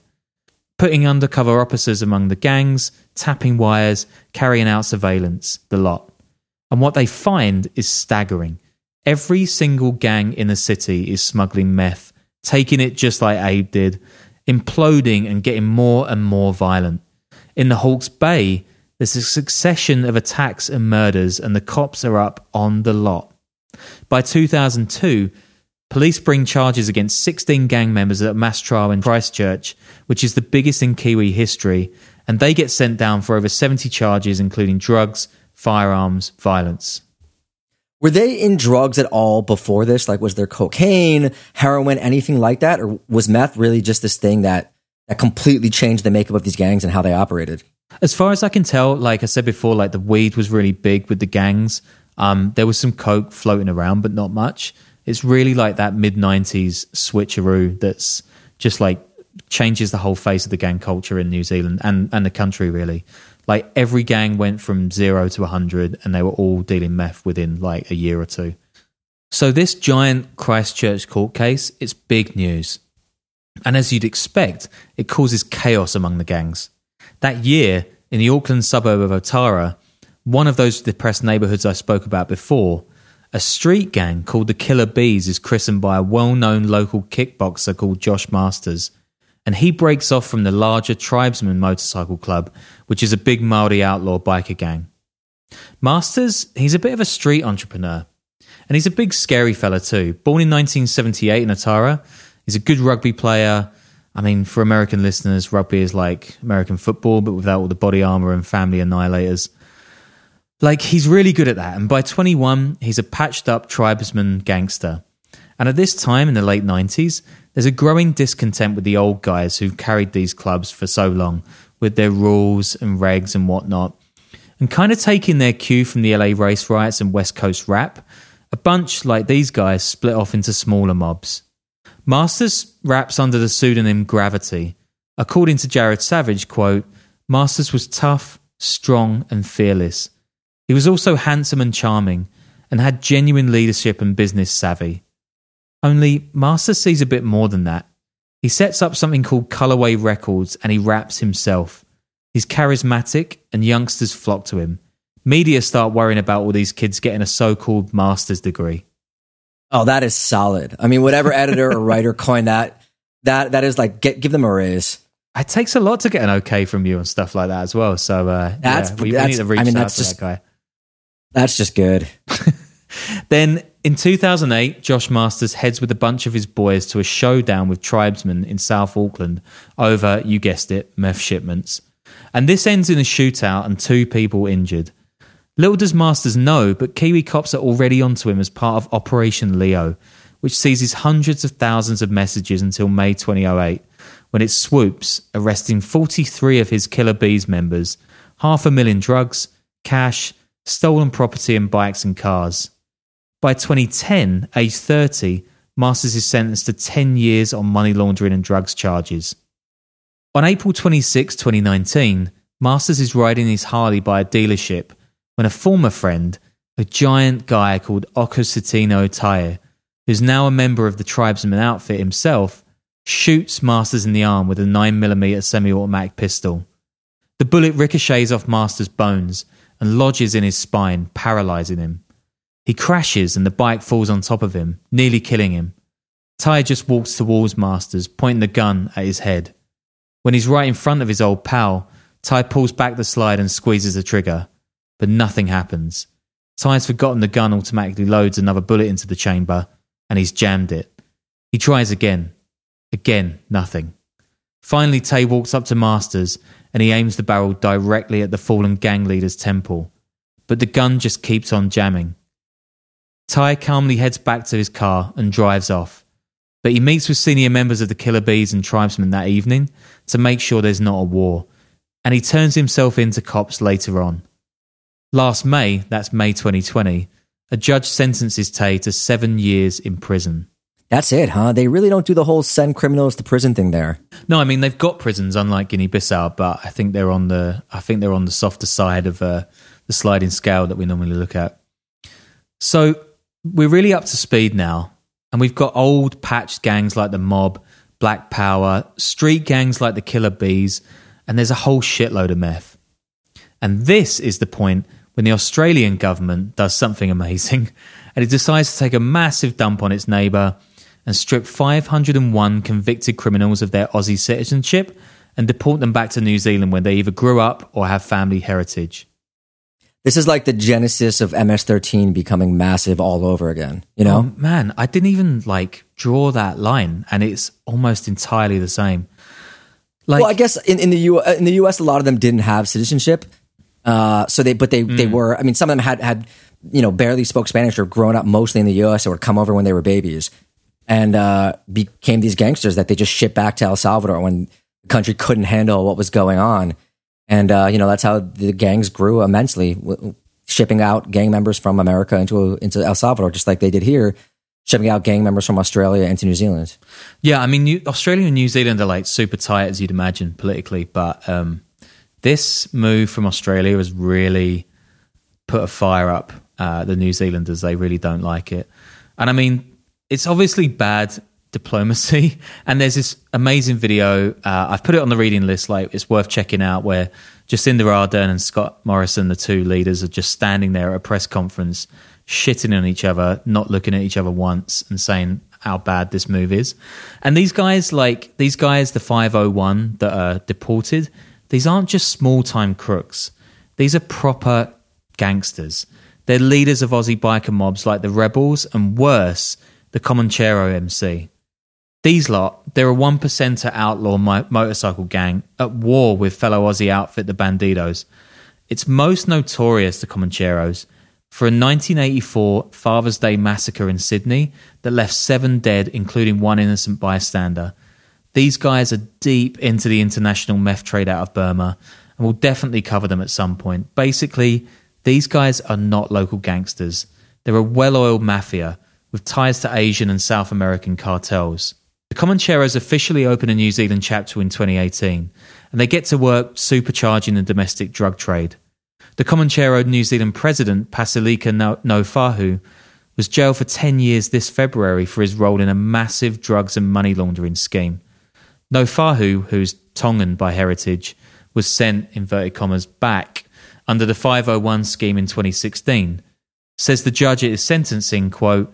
putting undercover officers among the gangs, tapping wires, carrying out surveillance, the lot. And what they find is staggering. Every single gang in the city is smuggling meth, taking it just like Abe did, imploding and getting more and more violent. In the Hawke's Bay, there's a succession of attacks and murders, and the cops are up on the lot. By 2002, Police bring charges against 16 gang members at a mass trial in Christchurch, which is the biggest in Kiwi history, and they get sent down for over 70 charges, including drugs, firearms, violence. Were they in drugs at all before this? Like, was there cocaine, heroin, anything like that? Or was meth really just this thing that, that completely changed the makeup of these gangs and how they operated? As far as I can tell, like I said before, like the weed was really big with the gangs. Um, there was some coke floating around, but not much. It's really like that mid 90s switcheroo that's just like changes the whole face of the gang culture in New Zealand and, and the country, really. Like every gang went from zero to 100 and they were all dealing meth within like a year or two. So, this giant Christchurch court case, it's big news. And as you'd expect, it causes chaos among the gangs. That year, in the Auckland suburb of Otara, one of those depressed neighborhoods I spoke about before, a street gang called the Killer Beez is christened by a well known local kickboxer called Josh Masters. and he breaks off from the larger Tribesman Motorcycle Club, which is a big Maori outlaw biker gang. Masters, he's a bit of a street entrepreneur. And he's a big, scary fella too. Born in 1978 in Otara, he's a good rugby player. I mean, for American listeners, rugby is like American football, but without all the body armor and family annihilators. Like, he's really good at that. And by 21, he's a patched up tribesman gangster. And at this time in the late 90s, there's a growing discontent with the old guys who've carried these clubs for so long with their rules and regs and whatnot. And kind of taking their cue from the LA race riots and West Coast rap, a bunch like these guys split off into smaller mobs. Masters raps under the pseudonym Gravity. According to Jared Savage, quote, Masters was tough, strong, and fearless. He was also handsome and charming, and had genuine leadership and business savvy. Only Master sees a bit more than that. He sets up something called Colorway Records and he raps himself. He's charismatic and youngsters flock to him media start worrying about all these kids getting a so-called master's degree. Oh, that is solid. I mean, whatever editor or writer coined that, that that is like get give them a raise. It takes a lot to get an okay from you and stuff like that as well. So uh, that's, yeah, we, that's, we, need to reach I mean, out that's to just, that guy. That's just good. [laughs] then in 2008, Josh Masters heads with a bunch of his boys to a showdown with tribesmen in South Auckland over, you guessed it, meth shipments. And this ends in a shootout and two people injured. Little does Masters know, but Kiwi cops are already onto him as part of Operation Leo, which seizes hundreds of thousands of messages until May 2008, when it swoops, arresting 43 of his Killer Beez members, half a million drugs, cash, stolen property, and bikes and cars. By 2010, age 30, Masters is sentenced to 10 years on money laundering and drugs charges. On April 26, 2019, Masters is riding his Harley by a dealership when a former friend, a giant guy called Okositino Tae, who's now a member of the tribesman outfit himself, shoots Masters in the arm with a 9mm semi automatic pistol. The bullet ricochets off Masters' bones and lodges in his spine, paralyzing him. He crashes and the bike falls on top of him, nearly killing him. Ty just walks towards Masters, pointing the gun at his head. When he's right in front of his old pal, Ty pulls back the slide and squeezes the trigger but nothing happens. Ty's forgotten the gun automatically loads another bullet into the chamber, and he's jammed it. He tries again. Again, nothing. Finally, Tay walks up to Masters and he aims the barrel directly at the fallen gang leader's temple. But the gun just keeps on jamming. Ty calmly heads back to his car and drives off. But he meets with senior members of the Killer Beez and tribesmen that evening to make sure there's not a war. And he turns himself into cops later on. Last May, that's May 2020, a judge sentences Tay to seven years in prison. That's it, huh? They really don't do the whole send criminals to prison thing there. No, I mean they've got prisons, unlike Guinea-Bissau, but I think they're on the I think they're on the softer side of uh, the sliding scale that we normally look at. So we're really up to speed now, and we've got old patched gangs like the Mob, Black Power, street gangs like the Killer Beez, and there's a whole shitload of meth. And this is the point when the Australian government does something [laughs] amazing and it decides to take a massive dump on its neighbour and strip 501 convicted criminals of their Aussie citizenship and deport them back to New Zealand where they either grew up or have family heritage. This is like the genesis of MS13 becoming massive all over again, you know? Oh, man, I didn't even like draw that line and it's almost entirely the same. Like, well, I guess in, in the U in the US a lot of them didn't have citizenship. Uh, so they, but they, mm. they were, I mean, some of them had, had, you know, barely spoke Spanish or grown up mostly in the US or come over when they were babies and, uh, became these gangsters that they just shipped back to El Salvador when the country couldn't handle what was going on. And, uh, you know, that's how the gangs grew immensely, w- shipping out gang members from America into, into El Salvador, just like they did here shipping out gang members from Australia into New Zealand. Yeah, I mean, New, Australia and New Zealand are like super tight as you'd imagine politically, but um, this move from Australia has really put a fire up uh, the New Zealanders. They really don't like it. And I mean, it's obviously bad diplomacy. [laughs] And there's this amazing video. Uh, I've put it on the reading list. Like it's worth checking out. Where Jacinda Ardern and Scott Morrison, the two leaders, are just standing there at a press conference, shitting on each other, not looking at each other once, and saying how bad this move is. And these guys, like these guys, the 501 that are deported, these aren't just small time crooks. These are proper gangsters. They're leaders of Aussie biker mobs like the Rebels and worse, the Comanchero MC. These lot, they're a one percenter outlaw mo- motorcycle gang at war with fellow Aussie outfit the Bandidos. It's most notorious, the Comancheros, for a 1984 Father's Day massacre in Sydney that left seven dead, including one innocent bystander. These guys are deep into the international meth trade out of Burma, and we'll definitely cover them at some point. Basically, these guys are not local gangsters. They're a well oiled mafia with ties to Asian and South American cartels. The Comancheros officially open a New Zealand chapter in 2018, and they get to work supercharging the domestic drug trade. The Comanchero New Zealand president, Pasilika Naufahu, was jailed for 10 years this February for his role in a massive drugs and money laundering scheme. Naufahu, who's Tongan by heritage, was sent, inverted commas, back under the 501 scheme in 2016. Says the judge at his sentencing, quote,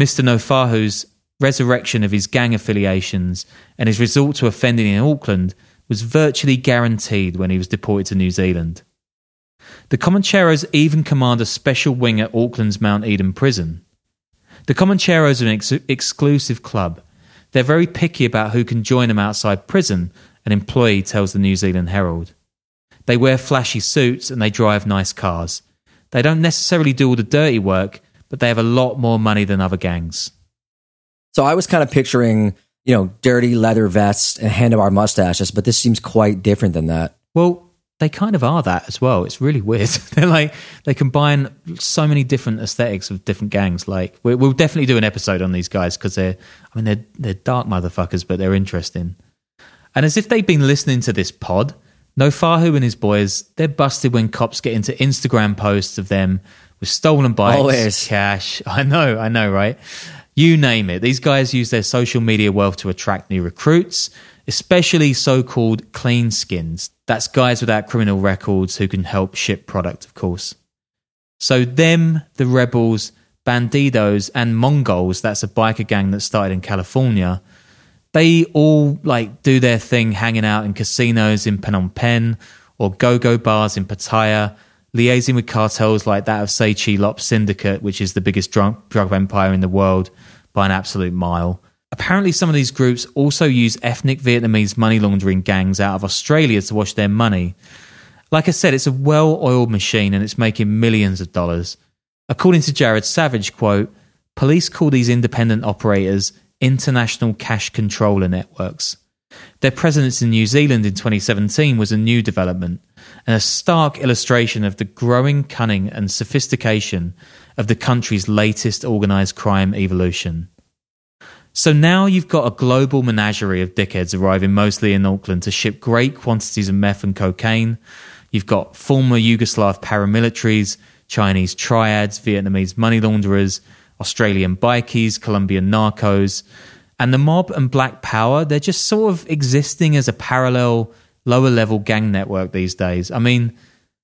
Mr. Naufahu's resurrection of his gang affiliations and his resort to offending in Auckland was virtually guaranteed when he was deported to New Zealand. The Comancheros even command a special wing at Auckland's Mount Eden prison. The Comancheros are an ex- exclusive club. They're very picky about who can join them outside prison, an employee tells the New Zealand Herald. They wear flashy suits and they drive nice cars. They don't necessarily do all the dirty work, but they have a lot more money than other gangs. So I was kind of picturing, you know, dirty leather vests and handlebar mustaches, but this seems quite different than that. Well, they kind of are that as well. It's really weird. [laughs] They're like they combine so many different aesthetics of different gangs. Like we'll definitely do an episode on these guys because they're, I mean, they're they're dark motherfuckers, but they're interesting. And as if they've been listening to this pod, Naufahu and his boys, they're busted when cops get into Instagram posts of them with stolen bikes, Always. cash. [laughs] I know, I know, right? You name it. These guys use their social media wealth to attract new recruits, especially so called clean skins. That's guys without criminal records who can help ship product, of course. So, them, the rebels, bandidos, and Mongols, that's a biker gang that started in California, they all like do their thing hanging out in casinos in Phnom Penh or go go bars in Pattaya liaising with cartels like that of Tse Chi Lop Syndicate, which is the biggest drug, drug empire in the world by an absolute mile. Apparently, some of these groups also use ethnic Vietnamese money laundering gangs out of Australia to wash their money. Like I said, it's a well oiled machine and it's making millions of dollars. According to Jared Savage, quote, police call these independent operators international cash controller networks. Their presence in New Zealand in 2017 was a new development and a stark illustration of the growing cunning and sophistication of the country's latest organised crime evolution. So now you've got a global menagerie of dickheads arriving mostly in Auckland to ship great quantities of meth and cocaine. You've got former Yugoslav paramilitaries, Chinese triads, Vietnamese money launderers, Australian bikies, Colombian narcos. And the mob and black power, they're just sort of existing as a parallel lower level gang network these days. I mean,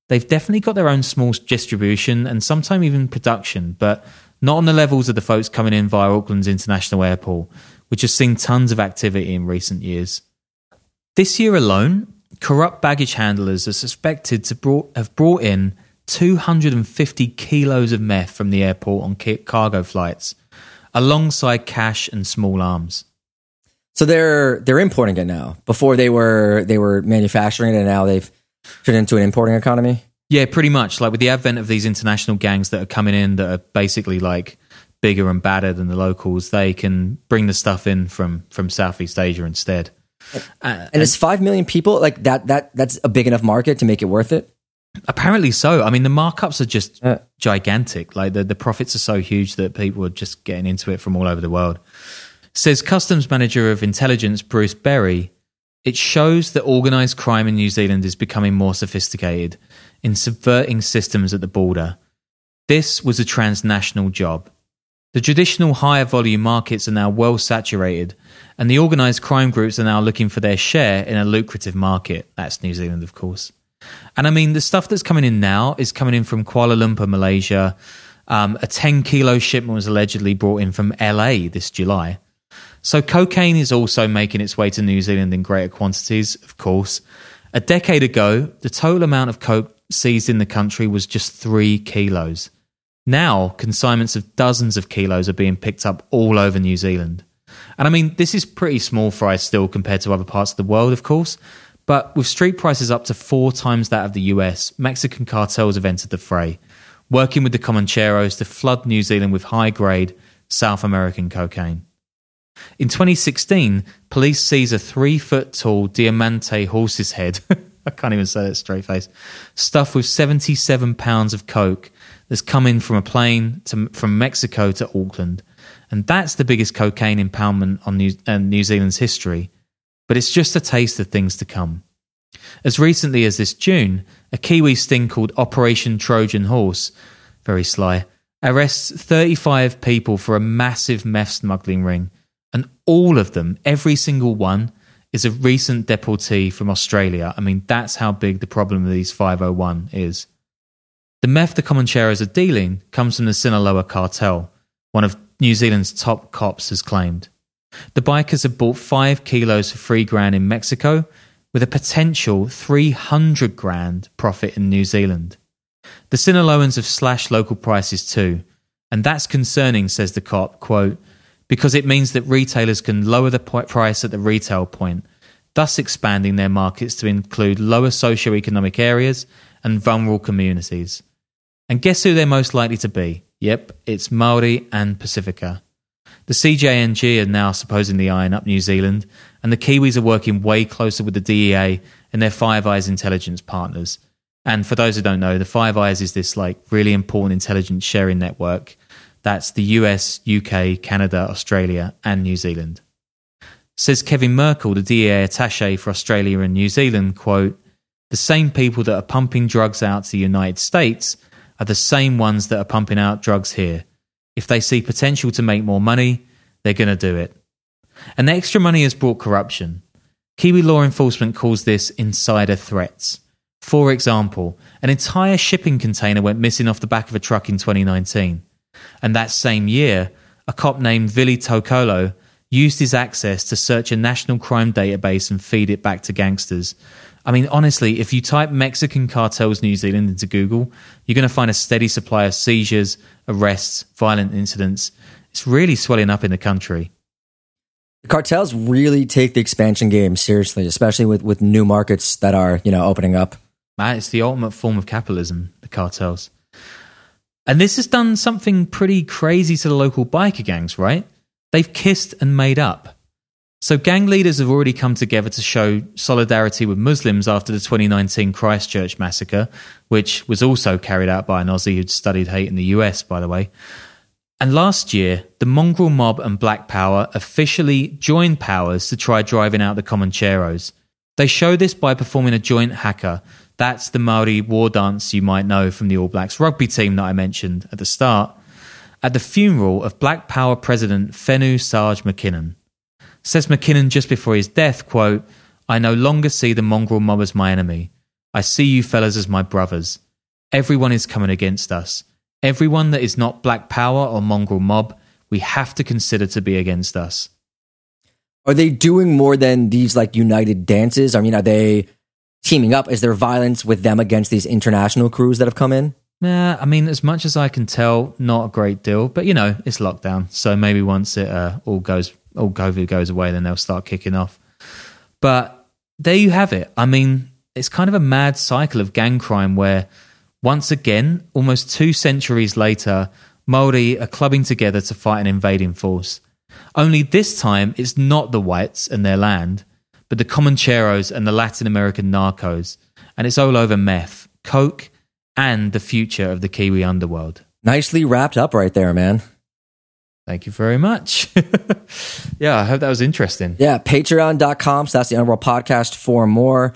they've definitely got their own small distribution and sometimes even production, but not on the levels of the folks coming in via Auckland's International Airport, which has seen tons of activity in recent years. This year alone, corrupt baggage handlers are suspected to brought, have brought in 250 kilos of meth from the airport on cargo flights, alongside cash and small arms. So they're they're importing it now. Before they were they were manufacturing it, and now they've turned into an importing economy. Yeah, pretty much. Like with the advent of these international gangs that are coming in that are basically like bigger and badder than the locals, they can bring the stuff in from from Southeast Asia instead. Uh, and, and it's five million people. Like that that that's a big enough market to make it worth it. Apparently so. I mean, the markups are just uh, gigantic. Like the the profits are so huge that people are just getting into it from all over the world. Says Customs Manager of Intelligence Bruce Berry, it shows that organised crime in New Zealand is becoming more sophisticated in subverting systems at the border. This was a transnational job. The traditional higher volume markets are now well saturated, and the organised crime groups are now looking for their share in a lucrative market. That's New Zealand, of course. And I mean, the stuff that's coming in now is coming in from Kuala Lumpur, Malaysia, Um, a 10 kilo shipment was allegedly brought in from LA this July. So cocaine is also making its way to New Zealand in greater quantities, of course. A decade ago, the total amount of coke seized in the country was just three kilos. Now, consignments of dozens of kilos are being picked up all over New Zealand. And I mean, this is pretty small fry still compared to other parts of the world, of course. But with street prices up to four times that of the US, Mexican cartels have entered the fray, working with the Comancheros to flood New Zealand with high grade South American cocaine. In 2016, police seize a three foot tall Diamante horse's head. [laughs] I can't even say that straight face. Stuffed with 77 pounds of coke that's come in from a plane to, from Mexico to Auckland. And that's the biggest cocaine impoundment on New, uh, New Zealand's history. But it's just a taste of things to come. As recently as this June, a Kiwi sting called Operation Trojan Horse, very sly, arrests 35 people for a massive meth smuggling ring and all of them, every single one, is a recent deportee from Australia. I mean, that's how big the problem of these 501 is. The meth the Comancheros are dealing comes from the Sinaloa cartel, one of New Zealand's top cops has claimed. The bikers have bought five kilos for three grand in Mexico, with a potential 300 grand profit in New Zealand. The Sinaloans have slashed local prices too, and that's concerning, says the cop, quote, because it means that retailers can lower the price at the retail point, thus expanding their markets to include lower socioeconomic areas and vulnerable communities. And guess who they're most likely to be? Yep, it's Maori and Pacifica. The CJNG are now supposedly eyeing up New Zealand, and the Kiwis are working way closer with the DEA and their Five Eyes intelligence partners. And for those who don't know, the Five Eyes is this like really important intelligence sharing network that's the US, UK, Canada, Australia, and New Zealand. Says Kevin Merkel, the DEA attache for Australia and New Zealand, quote, the same people that are pumping drugs out to the United States are the same ones that are pumping out drugs here. If they see potential to make more money, they're going to do it. And the extra money has brought corruption. Kiwi law enforcement calls this insider threats. For example, an entire shipping container went missing off the back of a truck in 2019. And that same year, a cop named Vili Tokolo used his access to search a national crime database and feed it back to gangsters. I mean, honestly, if you type Mexican cartels New Zealand into Google, you're going to find a steady supply of seizures, arrests, violent incidents. It's really swelling up in the country. The cartels really take the expansion game seriously, especially with, with new markets that are, you know, opening up. Man, it's the ultimate form of capitalism, the cartels. And this has done something pretty crazy to the local biker gangs, right? They've kissed and made up. So, gang leaders have already come together to show solidarity with Muslims after the 2019 Christchurch massacre, which was also carried out by an Aussie who'd studied hate in the US, by the way. And last year, the mongrel mob and Black Power officially joined powers to try driving out the Comancheros. They show this by performing a joint haka that's the Maori war dance you might know from the All Blacks rugby team that I mentioned at the start. At the funeral of Black Power President Whenu Sarge McKinnon. Says McKinnon just before his death, quote, I no longer see the mongrel mob as my enemy. I see you fellas as my brothers. Everyone is coming against us. Everyone that is not Black Power or mongrel mob, we have to consider to be against us. Are they doing more than these like united dances? I mean, are they teaming up? Is there violence with them against these international crews that have come in? Yeah, I mean, as much as I can tell, not a great deal. But you know, it's lockdown, so maybe once it uh, all goes, all COVID goes away, then they'll start kicking off. But there you have it. I mean, it's kind of a mad cycle of gang crime where, once again, almost two centuries later, Maori are clubbing together to fight an invading force. Only this time, it's not the whites and their land but the Comancheros and the Latin American narcos. And it's all over meth, coke, and the future of the Kiwi underworld. Nicely wrapped up right there, man. Thank you very much. [laughs] yeah, I hope that was interesting. Yeah, patreon.com. So that's the Underworld Podcast for more.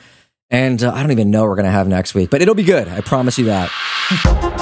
And uh, I don't even know what we're going to have next week, but it'll be good. I promise you that. [laughs]